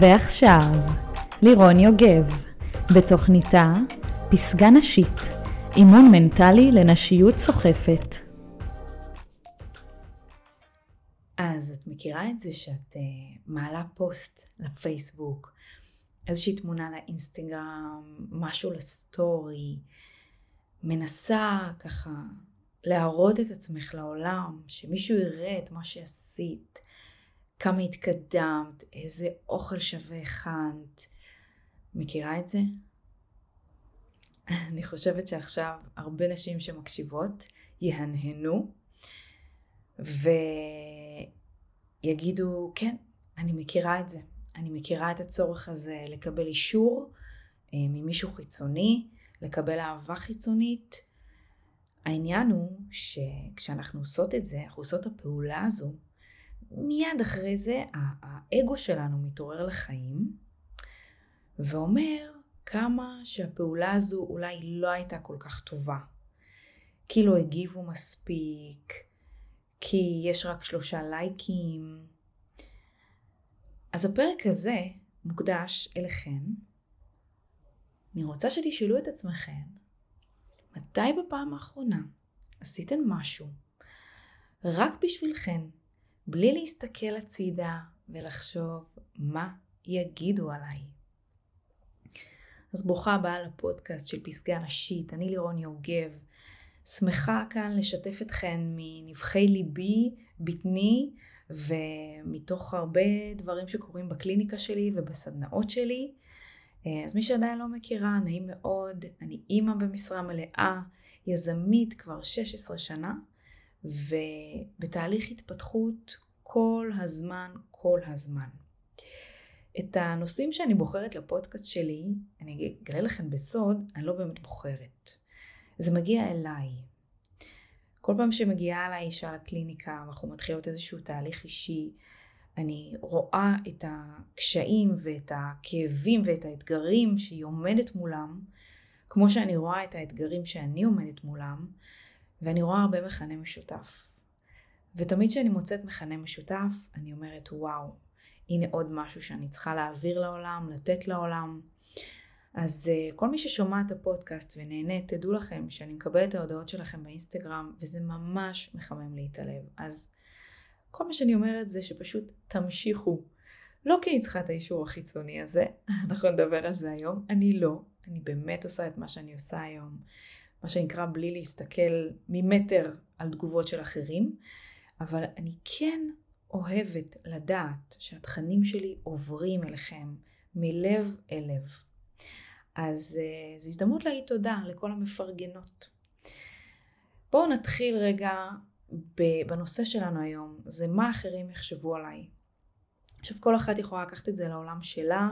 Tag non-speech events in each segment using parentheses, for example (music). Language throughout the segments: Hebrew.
ועכשיו, לירון יוגב, בתוכניתה פסגה נשית, אימון מנטלי לנשיות סוחפת. אז את מכירה את זה שאת uh, מעלה פוסט לפייסבוק, איזושהי תמונה לאינסטגרם, משהו לסטורי, מנסה ככה להראות את עצמך לעולם, שמישהו יראה את מה שעשית, כמה התקדמת, איזה אוכל שווה הכנת. מכירה את זה? אני חושבת שעכשיו הרבה נשים שמקשיבות יהנהנו ויגידו, כן, אני מכירה את זה. אני מכירה את הצורך הזה לקבל אישור אה, ממישהו חיצוני, לקבל אהבה חיצונית. העניין הוא שכשאנחנו עושות את זה, אנחנו עושות את הפעולה הזו, מיד אחרי זה האגו שלנו מתעורר לחיים ואומר כמה שהפעולה הזו אולי לא הייתה כל כך טובה. כי לא הגיבו מספיק, כי יש רק שלושה לייקים. אז הפרק הזה מוקדש אליכן. אני רוצה שתשאלו את עצמכם, מתי בפעם האחרונה עשיתן משהו רק בשבילכן, בלי להסתכל הצידה ולחשוב מה יגידו עליי. אז ברוכה הבאה לפודקאסט של פסגה נשית, אני לירון יוגב, שמחה כאן לשתף אתכן מנבחי ליבי, בטני, ומתוך הרבה דברים שקורים בקליניקה שלי ובסדנאות שלי. אז מי שעדיין לא מכירה, נעים מאוד, אני אימא במשרה מלאה, יזמית כבר 16 שנה, ובתהליך התפתחות כל הזמן, כל הזמן. את הנושאים שאני בוחרת לפודקאסט שלי, אני אגלה לכם בסוד, אני לא באמת בוחרת. זה מגיע אליי. כל פעם שמגיעה אליי אישה לקליניקה ואנחנו מתחילות איזשהו תהליך אישי, אני רואה את הקשיים ואת הכאבים ואת האתגרים שהיא עומדת מולם, כמו שאני רואה את האתגרים שאני עומדת מולם, ואני רואה הרבה מכנה משותף. ותמיד כשאני מוצאת מכנה משותף, אני אומרת, וואו, הנה עוד משהו שאני צריכה להעביר לעולם, לתת לעולם. אז uh, כל מי ששומע את הפודקאסט ונהנה, תדעו לכם שאני מקבלת את ההודעות שלכם באינסטגרם, וזה ממש מחמם לי את הלב. אז כל מה שאני אומרת זה שפשוט תמשיכו. לא כי אני צריכה את האישור החיצוני הזה, (laughs) אנחנו נדבר על זה היום, אני לא. אני באמת עושה את מה שאני עושה היום, מה שנקרא בלי להסתכל ממטר על תגובות של אחרים, אבל אני כן אוהבת לדעת שהתכנים שלי עוברים אליכם מלב אל לב. אז uh, זו הזדמנות להגיד תודה לכל המפרגנות. בואו נתחיל רגע בנושא שלנו היום, זה מה אחרים יחשבו עליי. עכשיו כל אחת יכולה לקחת את זה לעולם שלה.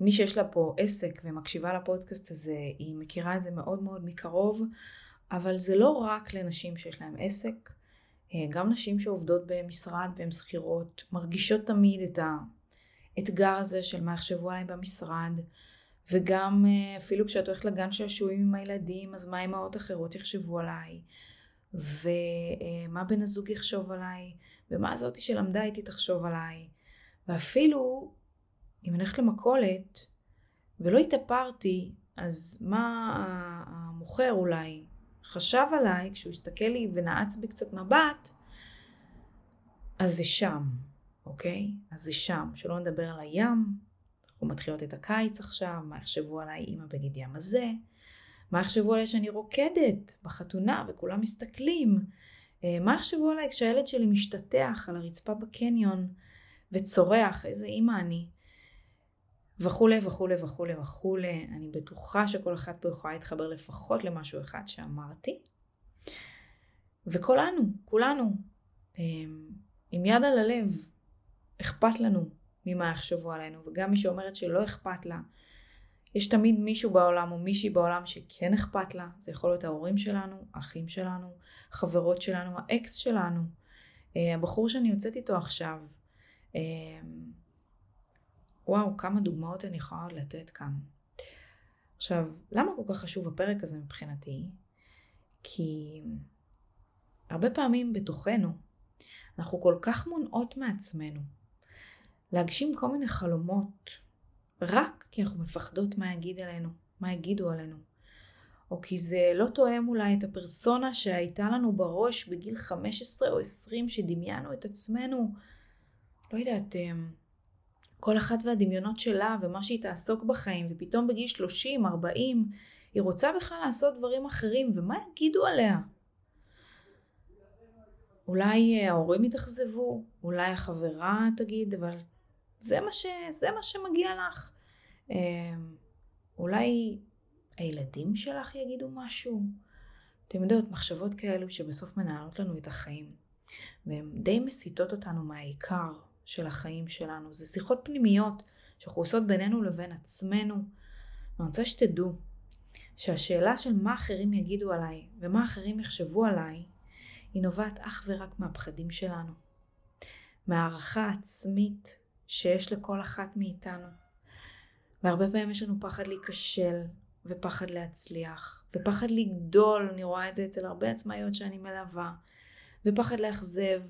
מי שיש לה פה עסק ומקשיבה לפודקאסט הזה, היא מכירה את זה מאוד מאוד מקרוב, אבל זה לא רק לנשים שיש להן עסק, אה, גם נשים שעובדות במשרד והן שכירות, מרגישות תמיד את האתגר הזה של מה יחשבו עליי במשרד, וגם אה, אפילו כשאת הולכת לגן שעשועים עם הילדים, אז מה אמהות אחרות יחשבו עליי, ומה בן הזוג יחשוב עליי, ומה זאתי שלמדה איתי תחשוב עליי, ואפילו אם אני הולכת למכולת ולא התאפרתי, אז מה המוכר אולי חשב עליי כשהוא הסתכל לי ונעץ בי קצת מבט, אז זה שם, אוקיי? אז זה שם. שלא נדבר על הים, אנחנו מתחילות את הקיץ עכשיו, מה יחשבו עליי אימא בגיד ים הזה, מה יחשבו עליי שאני רוקדת בחתונה וכולם מסתכלים, אה, מה יחשבו עליי כשהילד שלי משתטח על הרצפה בקניון וצורח, איזה אימא אני. וכולי וכולי וכולי וכולי. אני בטוחה שכל אחת פה יכולה להתחבר לפחות למשהו אחד שאמרתי. וכולנו, כולנו, אמ, עם יד על הלב, אכפת לנו ממה יחשבו עלינו, וגם מי שאומרת שלא אכפת לה, יש תמיד מישהו בעולם או מישהי בעולם שכן אכפת לה, זה יכול להיות ההורים שלנו, האחים שלנו, חברות שלנו, האקס שלנו, אה, הבחור שאני יוצאת איתו עכשיו, אמ, וואו, כמה דוגמאות אני יכולה עוד לתת כאן. עכשיו, למה כל כך חשוב הפרק הזה מבחינתי? כי הרבה פעמים בתוכנו אנחנו כל כך מונעות מעצמנו להגשים כל מיני חלומות, רק כי אנחנו מפחדות מה יגיד עלינו, מה יגידו עלינו. או כי זה לא תואם אולי את הפרסונה שהייתה לנו בראש בגיל 15 או 20 שדמיינו את עצמנו, לא יודעת, אמ, כל אחת והדמיונות שלה ומה שהיא תעסוק בחיים, ופתאום בגיל 30, 40, היא רוצה בכלל לעשות דברים אחרים, ומה יגידו עליה? אולי אה, ההורים יתאכזבו, אולי החברה תגיד, אבל זה מה, ש... זה מה שמגיע לך. אמ, אולי הילדים שלך יגידו משהו. אתם יודעות, מחשבות כאלו שבסוף מנהלות לנו את החיים, והן די מסיטות אותנו מהעיקר של החיים שלנו. זה שיחות פנימיות שאנחנו עושות בינינו לבין עצמנו. אני רוצה שתדעו שהשאלה של מה אחרים יגידו עליי ומה אחרים יחשבו עליי, היא נובעת אך ורק מהפחדים שלנו. מהערכה עצמית שיש לכל אחת מאיתנו. והרבה פעמים יש לנו פחד להיכשל, ופחד להצליח, ופחד לגדול, אני רואה את זה אצל הרבה עצמאיות שאני מלווה, ופחד לאכזב,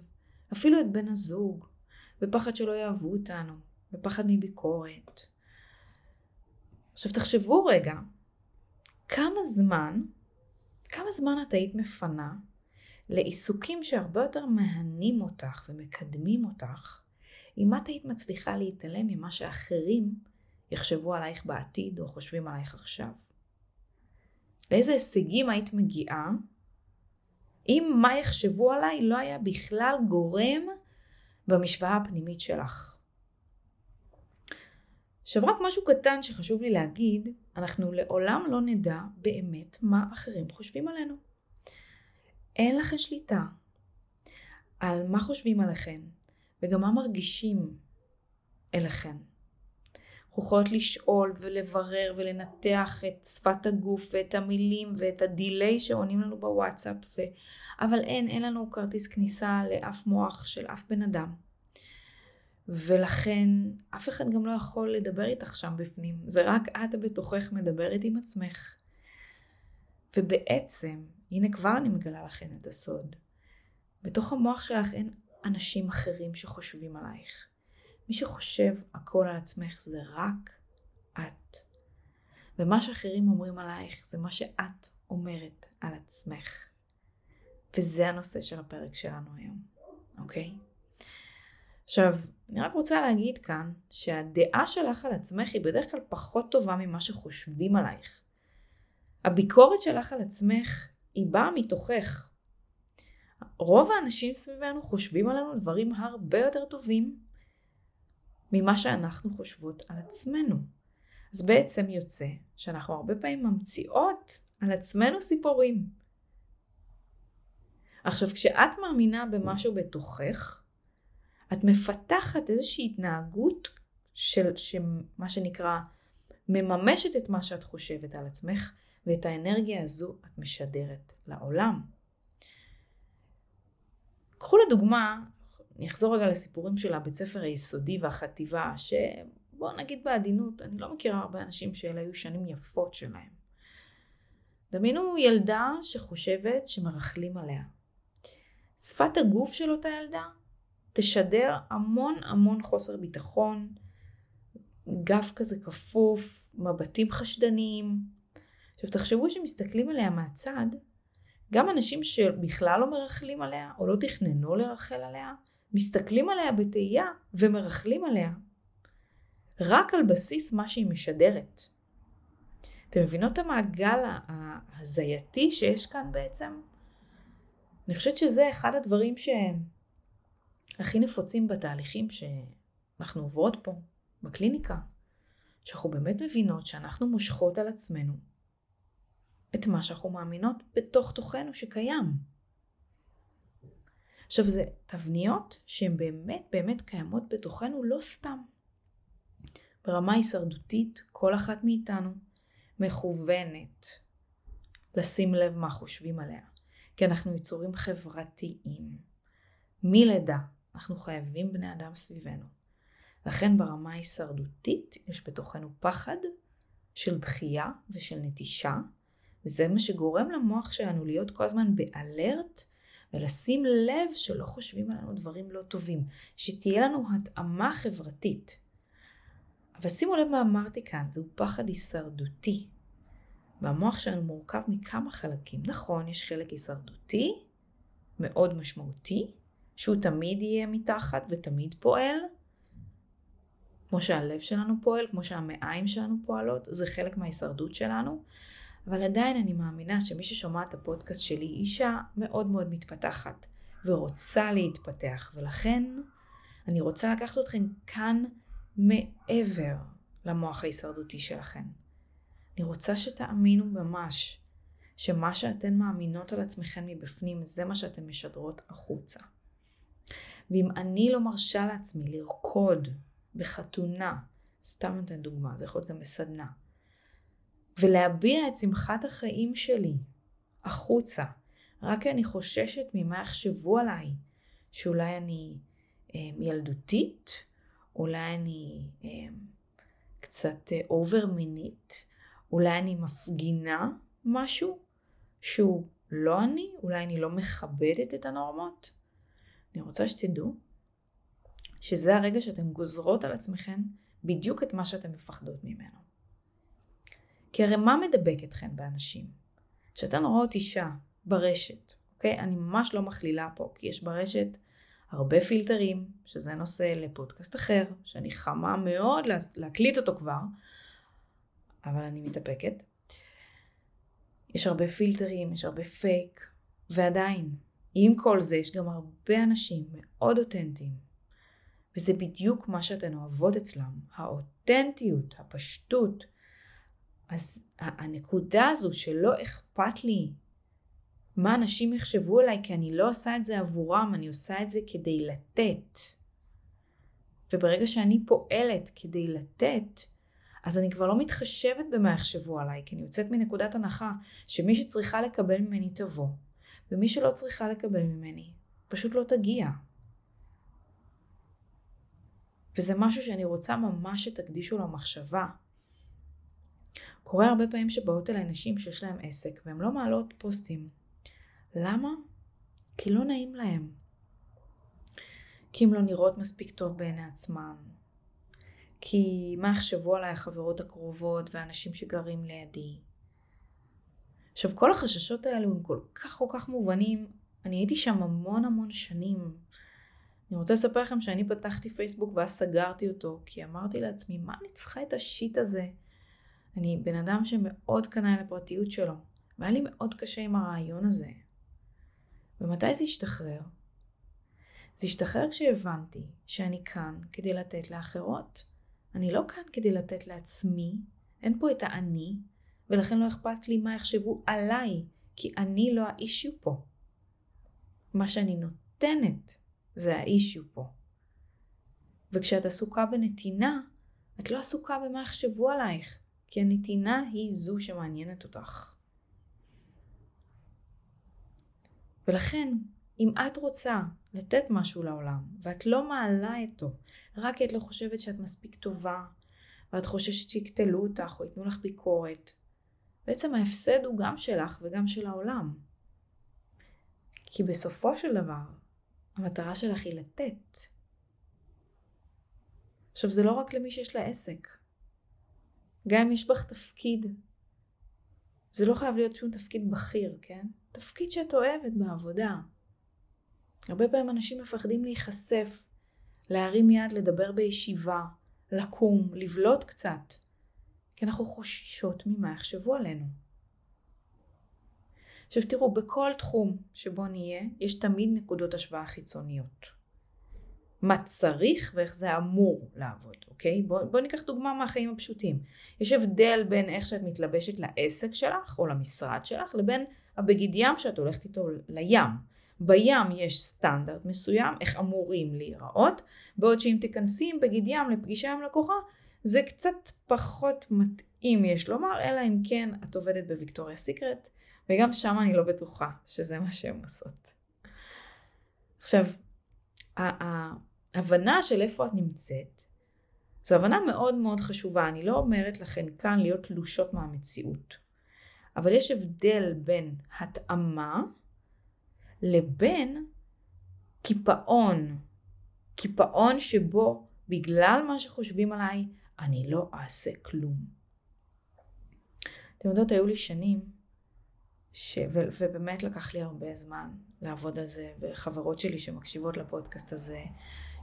אפילו את בן הזוג, ופחד שלא יאהבו אותנו, ופחד מביקורת. עכשיו תחשבו רגע, כמה זמן, כמה זמן את היית מפנה לעיסוקים שהרבה יותר מהנים אותך ומקדמים אותך, אם את היית מצליחה להתעלם ממה שאחרים יחשבו עלייך בעתיד או חושבים עלייך עכשיו. לאיזה הישגים היית מגיעה אם מה יחשבו עליי לא היה בכלל גורם במשוואה הפנימית שלך. עכשיו רק משהו קטן שחשוב לי להגיד, אנחנו לעולם לא נדע באמת מה אחרים חושבים עלינו. אין לכם שליטה על מה חושבים עליכם וגם מה מרגישים אליכם. אנחנו יכולות לשאול ולברר ולנתח את שפת הגוף ואת המילים ואת הדיליי שעונים לנו בוואטסאפ. אבל אין, אין לנו כרטיס כניסה לאף מוח של אף בן אדם. ולכן אף אחד גם לא יכול לדבר איתך שם בפנים, זה רק את בתוכך מדברת עם עצמך. ובעצם, הנה כבר אני מגלה לכם את הסוד, בתוך המוח שלך אין אנשים אחרים שחושבים עלייך. מי שחושב הכל על עצמך זה רק את. ומה שאחרים אומרים עלייך זה מה שאת אומרת על עצמך. וזה הנושא של הפרק שלנו היום, אוקיי? עכשיו, אני רק רוצה להגיד כאן שהדעה שלך על עצמך היא בדרך כלל פחות טובה ממה שחושבים עלייך. הביקורת שלך על עצמך היא באה מתוכך. רוב האנשים סביבנו חושבים עלינו דברים הרבה יותר טובים ממה שאנחנו חושבות על עצמנו. אז בעצם יוצא שאנחנו הרבה פעמים ממציאות על עצמנו סיפורים. עכשיו כשאת מאמינה במשהו בתוכך, את מפתחת איזושהי התנהגות של מה שנקרא מממשת את מה שאת חושבת על עצמך ואת האנרגיה הזו את משדרת לעולם. קחו לדוגמה אני אחזור רגע לסיפורים של הבית ספר היסודי והחטיבה, שבוא נגיד בעדינות, אני לא מכירה הרבה אנשים שאלה היו שנים יפות שלהם. דמיינו ילדה שחושבת שמרכלים עליה. שפת הגוף של אותה ילדה תשדר המון המון חוסר ביטחון, גב כזה כפוף, מבטים חשדניים. עכשיו תחשבו שמסתכלים עליה מהצד, גם אנשים שבכלל לא מרכלים עליה או לא תכננו לרחל עליה, מסתכלים עליה בתהייה ומרכלים עליה רק על בסיס מה שהיא משדרת. אתם מבינות את המעגל ההזייתי שיש כאן בעצם? אני חושבת שזה אחד הדברים שהכי נפוצים בתהליכים שאנחנו עוברות פה, בקליניקה. שאנחנו באמת מבינות שאנחנו מושכות על עצמנו את מה שאנחנו מאמינות בתוך תוכנו שקיים. עכשיו זה תבניות שהן באמת באמת קיימות בתוכנו לא סתם. ברמה הישרדותית כל אחת מאיתנו מכוונת לשים לב מה חושבים עליה. כי אנחנו יצורים חברתיים. מלידה אנחנו חייבים בני אדם סביבנו. לכן ברמה ההישרדותית יש בתוכנו פחד של דחייה ושל נטישה, וזה מה שגורם למוח שלנו להיות כל הזמן באלרט ולשים לב שלא חושבים עלינו דברים לא טובים, שתהיה לנו התאמה חברתית. אבל שימו לב מה אמרתי כאן, זהו פחד הישרדותי. והמוח שלנו מורכב מכמה חלקים. נכון, יש חלק הישרדותי, מאוד משמעותי, שהוא תמיד יהיה מתחת ותמיד פועל, כמו שהלב שלנו פועל, כמו שהמעיים שלנו פועלות, זה חלק מההישרדות שלנו. אבל עדיין אני מאמינה שמי ששומע את הפודקאסט שלי היא אישה מאוד מאוד מתפתחת ורוצה להתפתח, ולכן אני רוצה לקחת אתכם כאן מעבר למוח ההישרדותי שלכם. אני רוצה שתאמינו ממש שמה שאתן מאמינות על עצמכן מבפנים זה מה שאתן משדרות החוצה. ואם אני לא מרשה לעצמי לרקוד בחתונה, סתם נותן דוגמה, זה יכול להיות גם בסדנה, ולהביע את שמחת החיים שלי החוצה, רק כי אני חוששת ממה יחשבו עליי, שאולי אני אה, ילדותית, אולי אני אה, קצת אובר מינית, אולי אני מפגינה משהו שהוא לא אני, אולי אני לא מכבדת את הנורמות. אני רוצה שתדעו שזה הרגע שאתן גוזרות על עצמכן בדיוק את מה שאתן מפחדות ממנו. כי הרי מה מדבק אתכן באנשים? כשאתן רואות אישה ברשת, אוקיי? אני ממש לא מכלילה פה, כי יש ברשת הרבה פילטרים, שזה נושא לפודקאסט אחר, שאני חמה מאוד להקליט אותו כבר, אבל אני מתאפקת. יש הרבה פילטרים, יש הרבה פייק, ועדיין, עם כל זה יש גם הרבה אנשים מאוד אותנטיים. וזה בדיוק מה שאתן אוהבות אצלם, האותנטיות, הפשטות. אז הנקודה הזו שלא אכפת לי מה אנשים יחשבו עליי, כי אני לא עושה את זה עבורם, אני עושה את זה כדי לתת. וברגע שאני פועלת כדי לתת, אז אני כבר לא מתחשבת במה יחשבו עליי, כי אני יוצאת מנקודת הנחה שמי שצריכה לקבל ממני תבוא, ומי שלא צריכה לקבל ממני פשוט לא תגיע. וזה משהו שאני רוצה ממש שתקדישו לו מחשבה. קורה הרבה פעמים שבאות אליי נשים שיש להן עסק והן לא מעלות פוסטים. למה? כי לא נעים להן. כי הן לא נראות מספיק טוב בעיני עצמן. כי מה יחשבו עליי החברות הקרובות והאנשים שגרים לידי. עכשיו כל החששות האלו הם כל כך כל כך מובנים, אני הייתי שם המון המון שנים. אני רוצה לספר לכם שאני פתחתי פייסבוק ואז סגרתי אותו, כי אמרתי לעצמי, מה אני צריכה את השיט הזה? אני בן אדם שמאוד קנאי לפרטיות שלו, והיה לי מאוד קשה עם הרעיון הזה. ומתי זה השתחרר? זה השתחרר כשהבנתי שאני כאן כדי לתת לאחרות. אני לא כאן כדי לתת לעצמי, אין פה את האני, ולכן לא אכפת לי מה יחשבו עליי, כי אני לא האישיו פה. מה שאני נותנת זה האישיו פה. וכשאת עסוקה בנתינה, את לא עסוקה במה יחשבו עלייך, כי הנתינה היא זו שמעניינת אותך. ולכן, אם את רוצה לתת משהו לעולם, ואת לא מעלה אותו, רק כי את לא חושבת שאת מספיק טובה, ואת חוששת שיקטלו אותך או ייתנו לך ביקורת, בעצם ההפסד הוא גם שלך וגם של העולם. כי בסופו של דבר, המטרה שלך היא לתת. עכשיו, זה לא רק למי שיש לה עסק. גם אם יש בך תפקיד, זה לא חייב להיות שום תפקיד בכיר, כן? תפקיד שאת אוהבת בעבודה. הרבה פעמים אנשים מפחדים להיחשף, להרים יד, לדבר בישיבה, לקום, לבלוט קצת. כי אנחנו חוששות ממה יחשבו עלינו. עכשיו תראו, בכל תחום שבו נהיה, יש תמיד נקודות השוואה חיצוניות. מה צריך ואיך זה אמור לעבוד, אוקיי? בואו בוא ניקח דוגמה מהחיים הפשוטים. יש הבדל בין איך שאת מתלבשת לעסק שלך או למשרד שלך לבין הבגיד ים שאת הולכת איתו לים. בים יש סטנדרט מסוים, איך אמורים להיראות, בעוד שאם תיכנסי עם בגיד ים לפגישה עם לקוחה, זה קצת פחות מתאים יש לומר, אלא אם כן את עובדת בוויקטוריה סיקרט, וגם שם אני לא בטוחה שזה מה שהן עושות. עכשיו, ההבנה של איפה את נמצאת, זו הבנה מאוד מאוד חשובה. אני לא אומרת לכן כאן להיות תלושות מהמציאות. אבל יש הבדל בין התאמה לבין קיפאון. קיפאון שבו בגלל מה שחושבים עליי, אני לא אעשה כלום. אתם יודעות, היו לי שנים, ש... ו... ובאמת לקח לי הרבה זמן לעבוד על זה, וחברות שלי שמקשיבות לפודקאסט הזה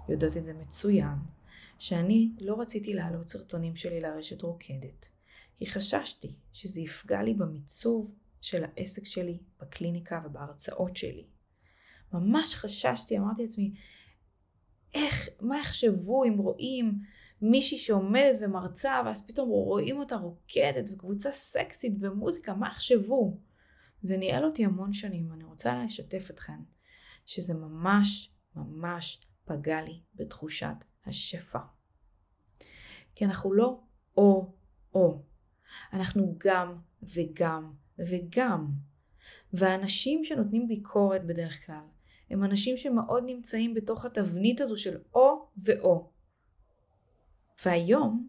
יודעות את זה מצוין, שאני לא רציתי להעלות סרטונים שלי לרשת רוקדת, כי חששתי שזה יפגע לי במיצוב של העסק שלי, בקליניקה ובהרצאות שלי. ממש חששתי, אמרתי לעצמי, איך, מה יחשבו אם רואים מישהי שעומדת ומרצה, ואז פתאום רואים אותה רוקדת, וקבוצה סקסית ומוזיקה, מה יחשבו? זה ניהל אותי המון שנים, ואני רוצה לשתף אתכם, שזה ממש ממש פגע לי בתחושת השפע. כי אנחנו לא או-או, אנחנו גם וגם וגם. והאנשים שנותנים ביקורת בדרך כלל, הם אנשים שמאוד נמצאים בתוך התבנית הזו של או ואו. והיום,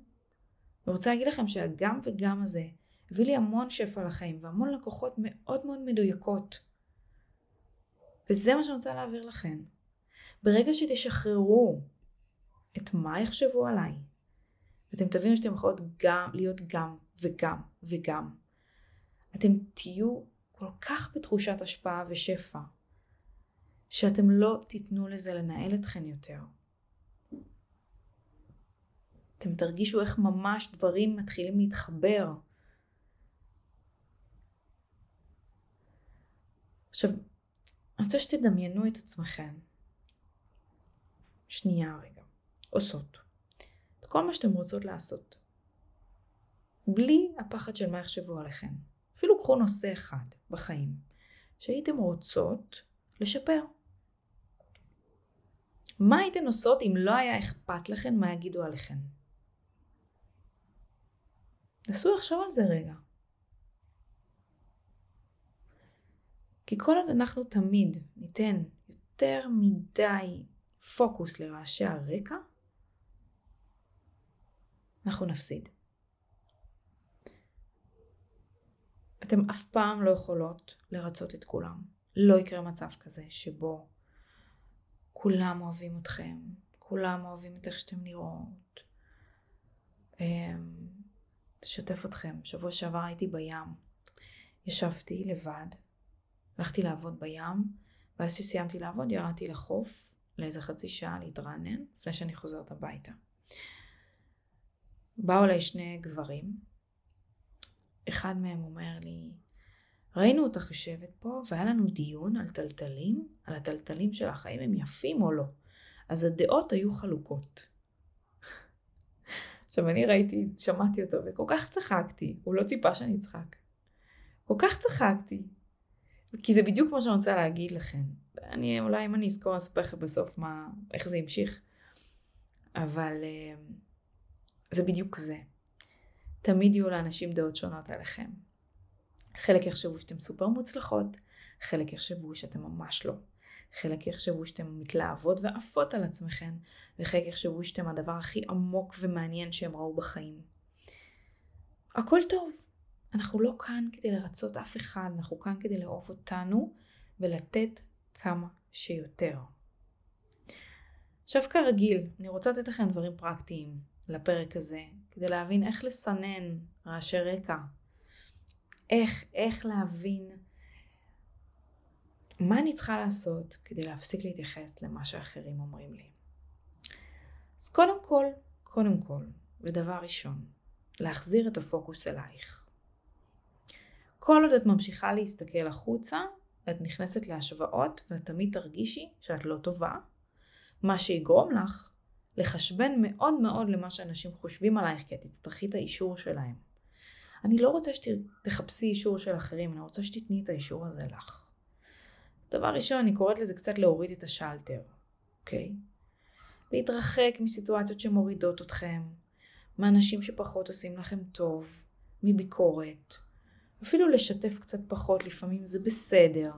אני רוצה להגיד לכם שהגם וגם הזה הביא לי המון שפע לחיים והמון לקוחות מאוד מאוד מדויקות. וזה מה שאני רוצה להעביר לכם. ברגע שתשחררו את מה יחשבו עליי, ואתם תבינו שאתם יכולות גם להיות גם וגם וגם, אתם תהיו כל כך בתחושת השפעה ושפע, שאתם לא תיתנו לזה לנהל אתכן יותר. אתם תרגישו איך ממש דברים מתחילים להתחבר. עכשיו, אני רוצה שתדמיינו את עצמכם. שנייה רגע. עושות. את כל מה שאתם רוצות לעשות. בלי הפחד של מה יחשבו עליכם. אפילו קחו נושא אחד בחיים שהייתם רוצות לשפר. מה הייתן עושות אם לא היה אכפת לכן מה יגידו עליכן? נסו לחשוב על זה רגע. כי כל עוד אנחנו תמיד ניתן יותר מדי פוקוס לרעשי הרקע, אנחנו נפסיד. אתם אף פעם לא יכולות לרצות את כולם. לא יקרה מצב כזה שבו כולם אוהבים אתכם, כולם אוהבים את איך שאתם נראות. אשתף אמ, אתכם, שבוע שעבר הייתי בים, ישבתי לבד, הלכתי לעבוד בים, ואז שסיימתי לעבוד ירדתי לחוף לאיזה חצי שעה להתרענן לפני שאני חוזרת הביתה. באו אליי שני גברים, אחד מהם אומר לי, ראינו אותך יושבת פה והיה לנו דיון על טלטלים, על הטלטלים של החיים הם יפים או לא. אז הדעות היו חלוקות. (laughs) עכשיו אני ראיתי, שמעתי אותו וכל כך צחקתי, הוא לא ציפה שאני אצחק. כל כך צחקתי. כי זה בדיוק מה שאני רוצה להגיד לכם. אני, אולי אם אני אזכור אספר לכם בסוף מה, איך זה המשיך. אבל אה, זה בדיוק זה. תמיד יהיו לאנשים דעות שונות עליכם. חלק יחשבו שאתם סופר מוצלחות, חלק יחשבו שאתם ממש לא. חלק יחשבו שאתם מתלהבות ועפות על עצמכם, וחלק יחשבו שאתם הדבר הכי עמוק ומעניין שהם ראו בחיים. הכל טוב. אנחנו לא כאן כדי לרצות אף אחד, אנחנו כאן כדי לאהוב אותנו ולתת כמה שיותר. עכשיו כרגיל, אני רוצה לתת לכם דברים פרקטיים לפרק הזה, כדי להבין איך לסנן רעשי רקע. איך, איך להבין מה אני צריכה לעשות כדי להפסיק להתייחס למה שאחרים אומרים לי. אז קודם כל, קודם כל, ודבר ראשון, להחזיר את הפוקוס אלייך. כל עוד את ממשיכה להסתכל החוצה, את נכנסת להשוואות ואת תמיד תרגישי שאת לא טובה, מה שיגרום לך לחשבן מאוד מאוד למה שאנשים חושבים עלייך, כי את תצטרכי את האישור שלהם. אני לא רוצה שתחפשי אישור של אחרים, אני רוצה שתתני את האישור הזה לך. דבר ראשון, אני קוראת לזה קצת להוריד את השלטר, אוקיי? להתרחק מסיטואציות שמורידות אתכם, מאנשים שפחות עושים לכם טוב, מביקורת. אפילו לשתף קצת פחות, לפעמים זה בסדר.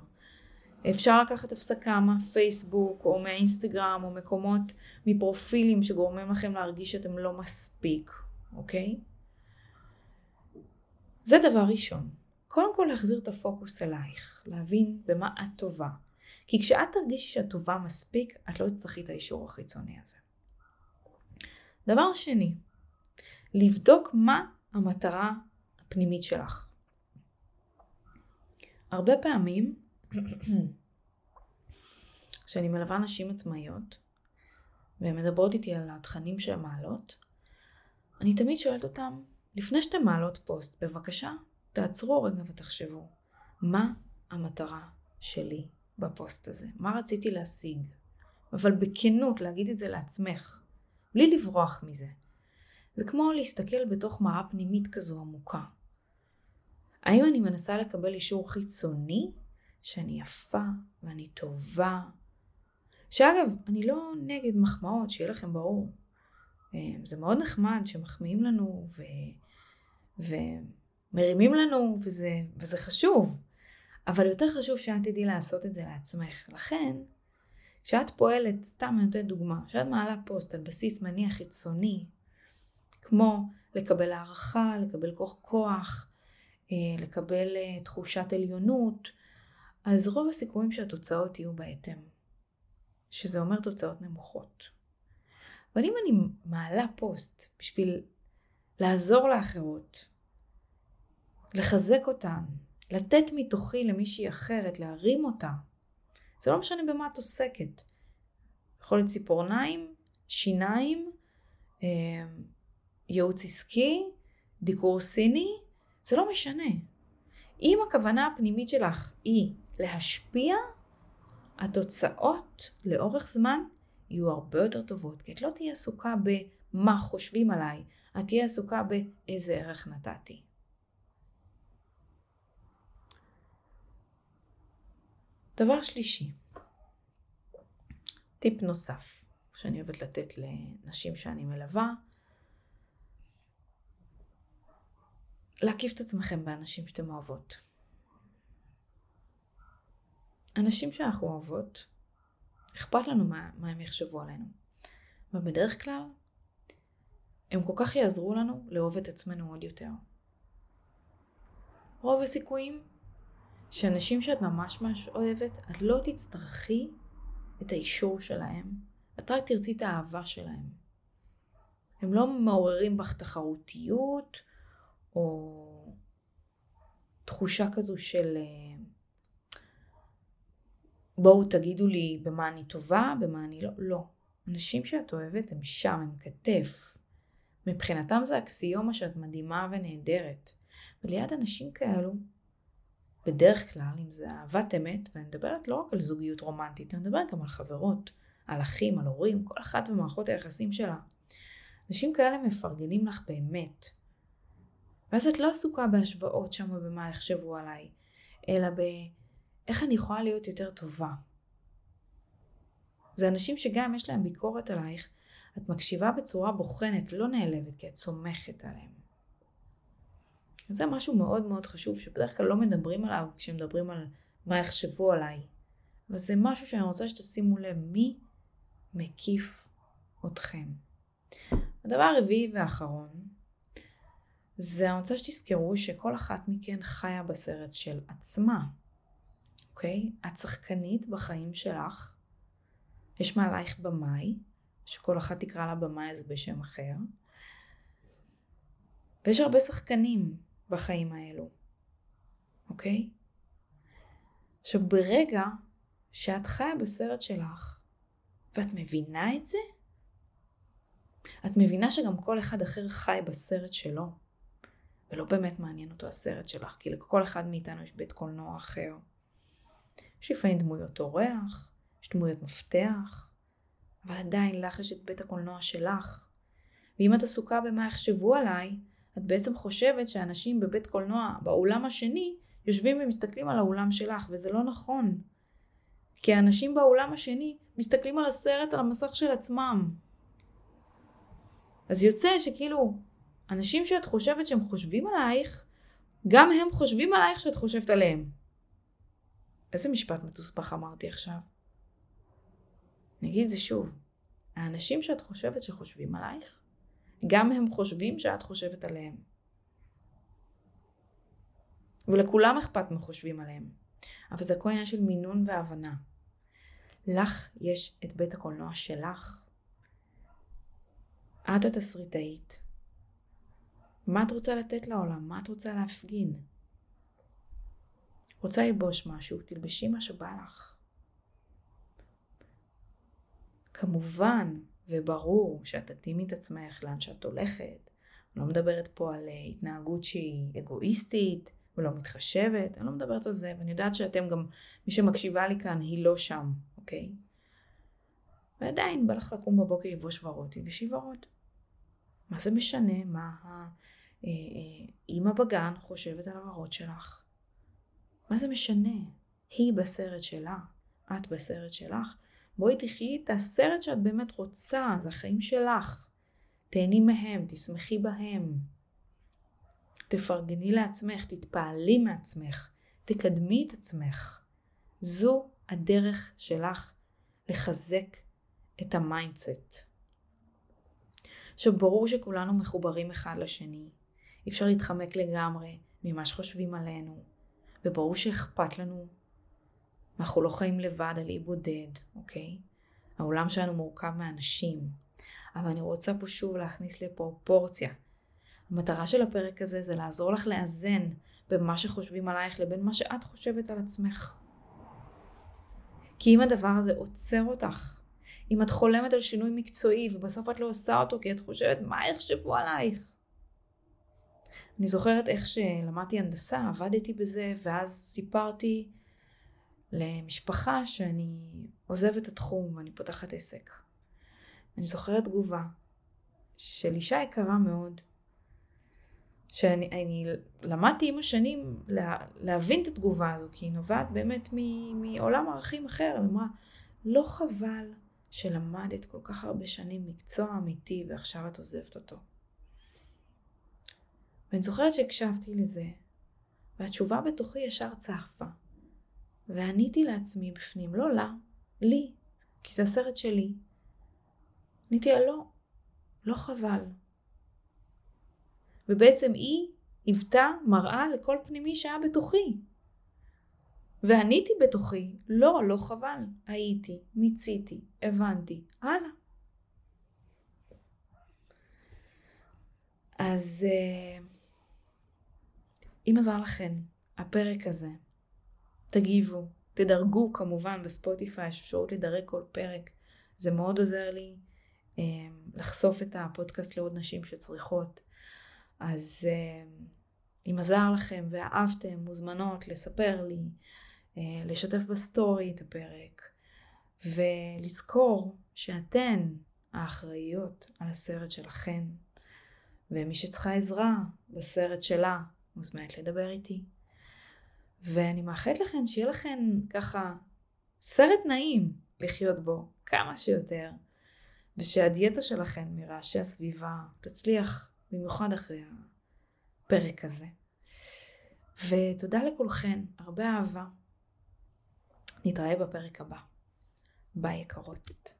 אפשר לקחת הפסקה מהפייסבוק או מהאינסטגרם או מקומות מפרופילים שגורמים לכם להרגיש שאתם לא מספיק, אוקיי? זה דבר ראשון. קודם כל להחזיר את הפוקוס אלייך, להבין במה את טובה. כי כשאת תרגישי שאת טובה מספיק, את לא תצטרכי את האישור החיצוני הזה. דבר שני, לבדוק מה המטרה הפנימית שלך. הרבה פעמים, כשאני מלווה נשים עצמאיות, והן מדברות איתי על התכנים שהן מעלות, אני תמיד שואלת אותן, לפני שאתן מעלות פוסט, בבקשה, תעצרו רגע ותחשבו, מה המטרה שלי בפוסט הזה? מה רציתי להשיג? אבל בכנות, להגיד את זה לעצמך, בלי לברוח מזה. זה כמו להסתכל בתוך מראה פנימית כזו עמוקה. האם אני מנסה לקבל אישור חיצוני שאני יפה ואני טובה? שאגב, אני לא נגד מחמאות, שיהיה לכם ברור. אה, זה מאוד נחמד שמחמיאים לנו ו... ומרימים לנו וזה, וזה חשוב. אבל יותר חשוב שאת תדעי לעשות את זה לעצמך. לכן, כשאת פועלת, סתם אני נותנת דוגמה, כשאת מעלה פוסט על בסיס מניע חיצוני, כמו לקבל הערכה, לקבל כוח כוח, אה, לקבל אה, תחושת עליונות, אז רוב הסיכויים שהתוצאות יהיו בהתאם. שזה אומר תוצאות נמוכות. אבל אם אני מעלה פוסט בשביל לעזור לאחרות, לחזק אותן, לתת מתוכי למישהי אחרת, להרים אותה, זה לא משנה במה את עוסקת. יכול להיות ציפורניים, שיניים, אה, ייעוץ עסקי, דיקור סיני, זה לא משנה. אם הכוונה הפנימית שלך היא להשפיע, התוצאות לאורך זמן יהיו הרבה יותר טובות, כי את לא תהיה עסוקה במה חושבים עליי, את תהיה עסוקה באיזה ערך נתתי. דבר שלישי, טיפ נוסף שאני אוהבת לתת לנשים שאני מלווה, להקיף את עצמכם באנשים שאתם אוהבות. אנשים שאנחנו אוהבות, אכפת לנו מה, מה הם יחשבו עלינו. ובדרך כלל, הם כל כך יעזרו לנו לאהוב את עצמנו עוד יותר. רוב הסיכויים שאנשים שאת ממש ממש אוהבת, את לא תצטרכי את האישור שלהם, את רק תרצי את האהבה שלהם. הם לא מעוררים בך תחרותיות, או תחושה כזו של אה, בואו תגידו לי במה אני טובה, במה אני לא. לא. אנשים שאת אוהבת הם שם, הם כתף. מבחינתם זה אקסיומה שאת מדהימה ונהדרת. וליד אנשים כאלו, בדרך כלל, אם זה אהבת אמת, ואני מדברת לא רק על זוגיות רומנטית, אני מדברת גם על חברות, על אחים, על הורים, כל אחת במערכות היחסים שלה. אנשים כאלה מפרגנים לך באמת. ואז את לא עסוקה בהשוואות שם ובמה יחשבו עליי, אלא באיך אני יכולה להיות יותר טובה. זה אנשים שגם יש להם ביקורת עלייך, את מקשיבה בצורה בוחנת, לא נעלבת, כי את סומכת עליהם. זה משהו מאוד מאוד חשוב, שבדרך כלל לא מדברים עליו כשמדברים על מה יחשבו עליי. אבל זה משהו שאני רוצה שתשימו לב, מי מקיף אתכם. הדבר הרביעי והאחרון, זה אני רוצה שתזכרו שכל אחת מכן חיה בסרט של עצמה, אוקיי? את שחקנית בחיים שלך, יש מעלייך במאי, שכל אחת תקרא לה במאי הזה בשם אחר, ויש הרבה שחקנים בחיים האלו, אוקיי? עכשיו ברגע שאת חיה בסרט שלך ואת מבינה את זה, את מבינה שגם כל אחד אחר חי בסרט שלו. ולא באמת מעניין אותו הסרט שלך, כי לכל אחד מאיתנו יש בית קולנוע אחר. יש לפעמים דמויות אורח, יש דמויות מפתח, אבל עדיין לך יש את בית הקולנוע שלך. ואם את עסוקה במה יחשבו עליי, את בעצם חושבת שאנשים בבית קולנוע, באולם השני, יושבים ומסתכלים על האולם שלך, וזה לא נכון. כי האנשים באולם השני מסתכלים על הסרט על המסך של עצמם. אז יוצא שכאילו אנשים שאת חושבת שהם חושבים עלייך, גם הם חושבים עלייך שאת חושבת עליהם. איזה משפט מתוסבך אמרתי עכשיו? אני אגיד את זה שוב. האנשים שאת חושבת שחושבים עלייך, גם הם חושבים שאת חושבת עליהם. ולכולם אכפת מה חושבים עליהם. אבל זה כל עניין של מינון והבנה. לך יש את בית הקולנוע שלך. את התסריטאית. מה את רוצה לתת לעולם? מה את רוצה להפגין? רוצה ללבוש משהו? תלבשי מה שבא לך. כמובן וברור שאת תתאימי את עצמך לאן שאת הולכת. אני לא מדברת פה על אה, התנהגות שהיא אגואיסטית ולא מתחשבת, אני לא מדברת על זה, ואני יודעת שאתם גם, מי שמקשיבה לי כאן היא לא שם, אוקיי? ועדיין בא לך לקום בבוקר לבוש ורוד, תלבשי ורוד. מה זה משנה מה האימא אה, אה, בגן חושבת על הוורוד שלך? מה זה משנה? היא בסרט שלה, את בסרט שלך. בואי תחי את הסרט שאת באמת רוצה, זה החיים שלך. תהני מהם, תשמחי בהם. תפרגני לעצמך, תתפעלי מעצמך, תקדמי את עצמך. זו הדרך שלך לחזק את ה mindset. עכשיו ברור שכולנו מחוברים אחד לשני. אי אפשר להתחמק לגמרי ממה שחושבים עלינו, וברור שאכפת לנו. אנחנו לא חיים לבד על אי בודד, אוקיי? העולם שלנו מורכב מאנשים. אבל אני רוצה פה שוב להכניס לפרופורציה. המטרה של הפרק הזה זה לעזור לך לאזן בין מה שחושבים עלייך לבין מה שאת חושבת על עצמך. כי אם הדבר הזה עוצר אותך, אם את חולמת על שינוי מקצועי ובסוף את לא עושה אותו כי את חושבת מה יחשבו עלייך. אני זוכרת איך שלמדתי הנדסה, עבדתי בזה, ואז סיפרתי למשפחה שאני עוזבת את התחום ואני פותחת עסק. אני זוכרת תגובה של אישה יקרה מאוד, שאני אני למדתי עם השנים לה, להבין את התגובה הזו, כי היא נובעת באמת מ, מעולם ערכים אחר. היא אמרה, לא חבל שלמדת כל כך הרבה שנים מקצוע אמיתי ועכשיו את עוזבת אותו. ואני זוכרת שהקשבתי לזה, והתשובה בתוכי ישר צפה. ועניתי לעצמי בפנים, לא לה, לי, כי זה הסרט שלי. עניתי לה, לא, לא חבל. ובעצם היא היוותה מראה לכל פנימי שהיה בתוכי. ועניתי בתוכי, לא, לא חבל. הייתי, מיציתי, הבנתי, הלאה. אז אה, אם עזר לכם הפרק הזה, תגיבו, תדרגו כמובן בספוטיפיי, יש אפשרות לדרג כל פרק. זה מאוד עוזר לי אה, לחשוף את הפודקאסט לעוד נשים שצריכות. אז אה, אם עזר לכם ואהבתם, מוזמנות לספר לי, אה, לשתף ב story את הפרק, ולזכור שאתן האחראיות על הסרט שלכן, ומי שצריכה עזרה בסרט שלה מוזמנת לדבר איתי. ואני מאחלת לכן שיהיה לכן ככה סרט נעים לחיות בו כמה שיותר, ושהדיאטה שלכן מרעשי הסביבה תצליח במיוחד אחרי הפרק הזה. ותודה לכולכן, הרבה אהבה. נתראה בפרק הבא. ביי יקרות.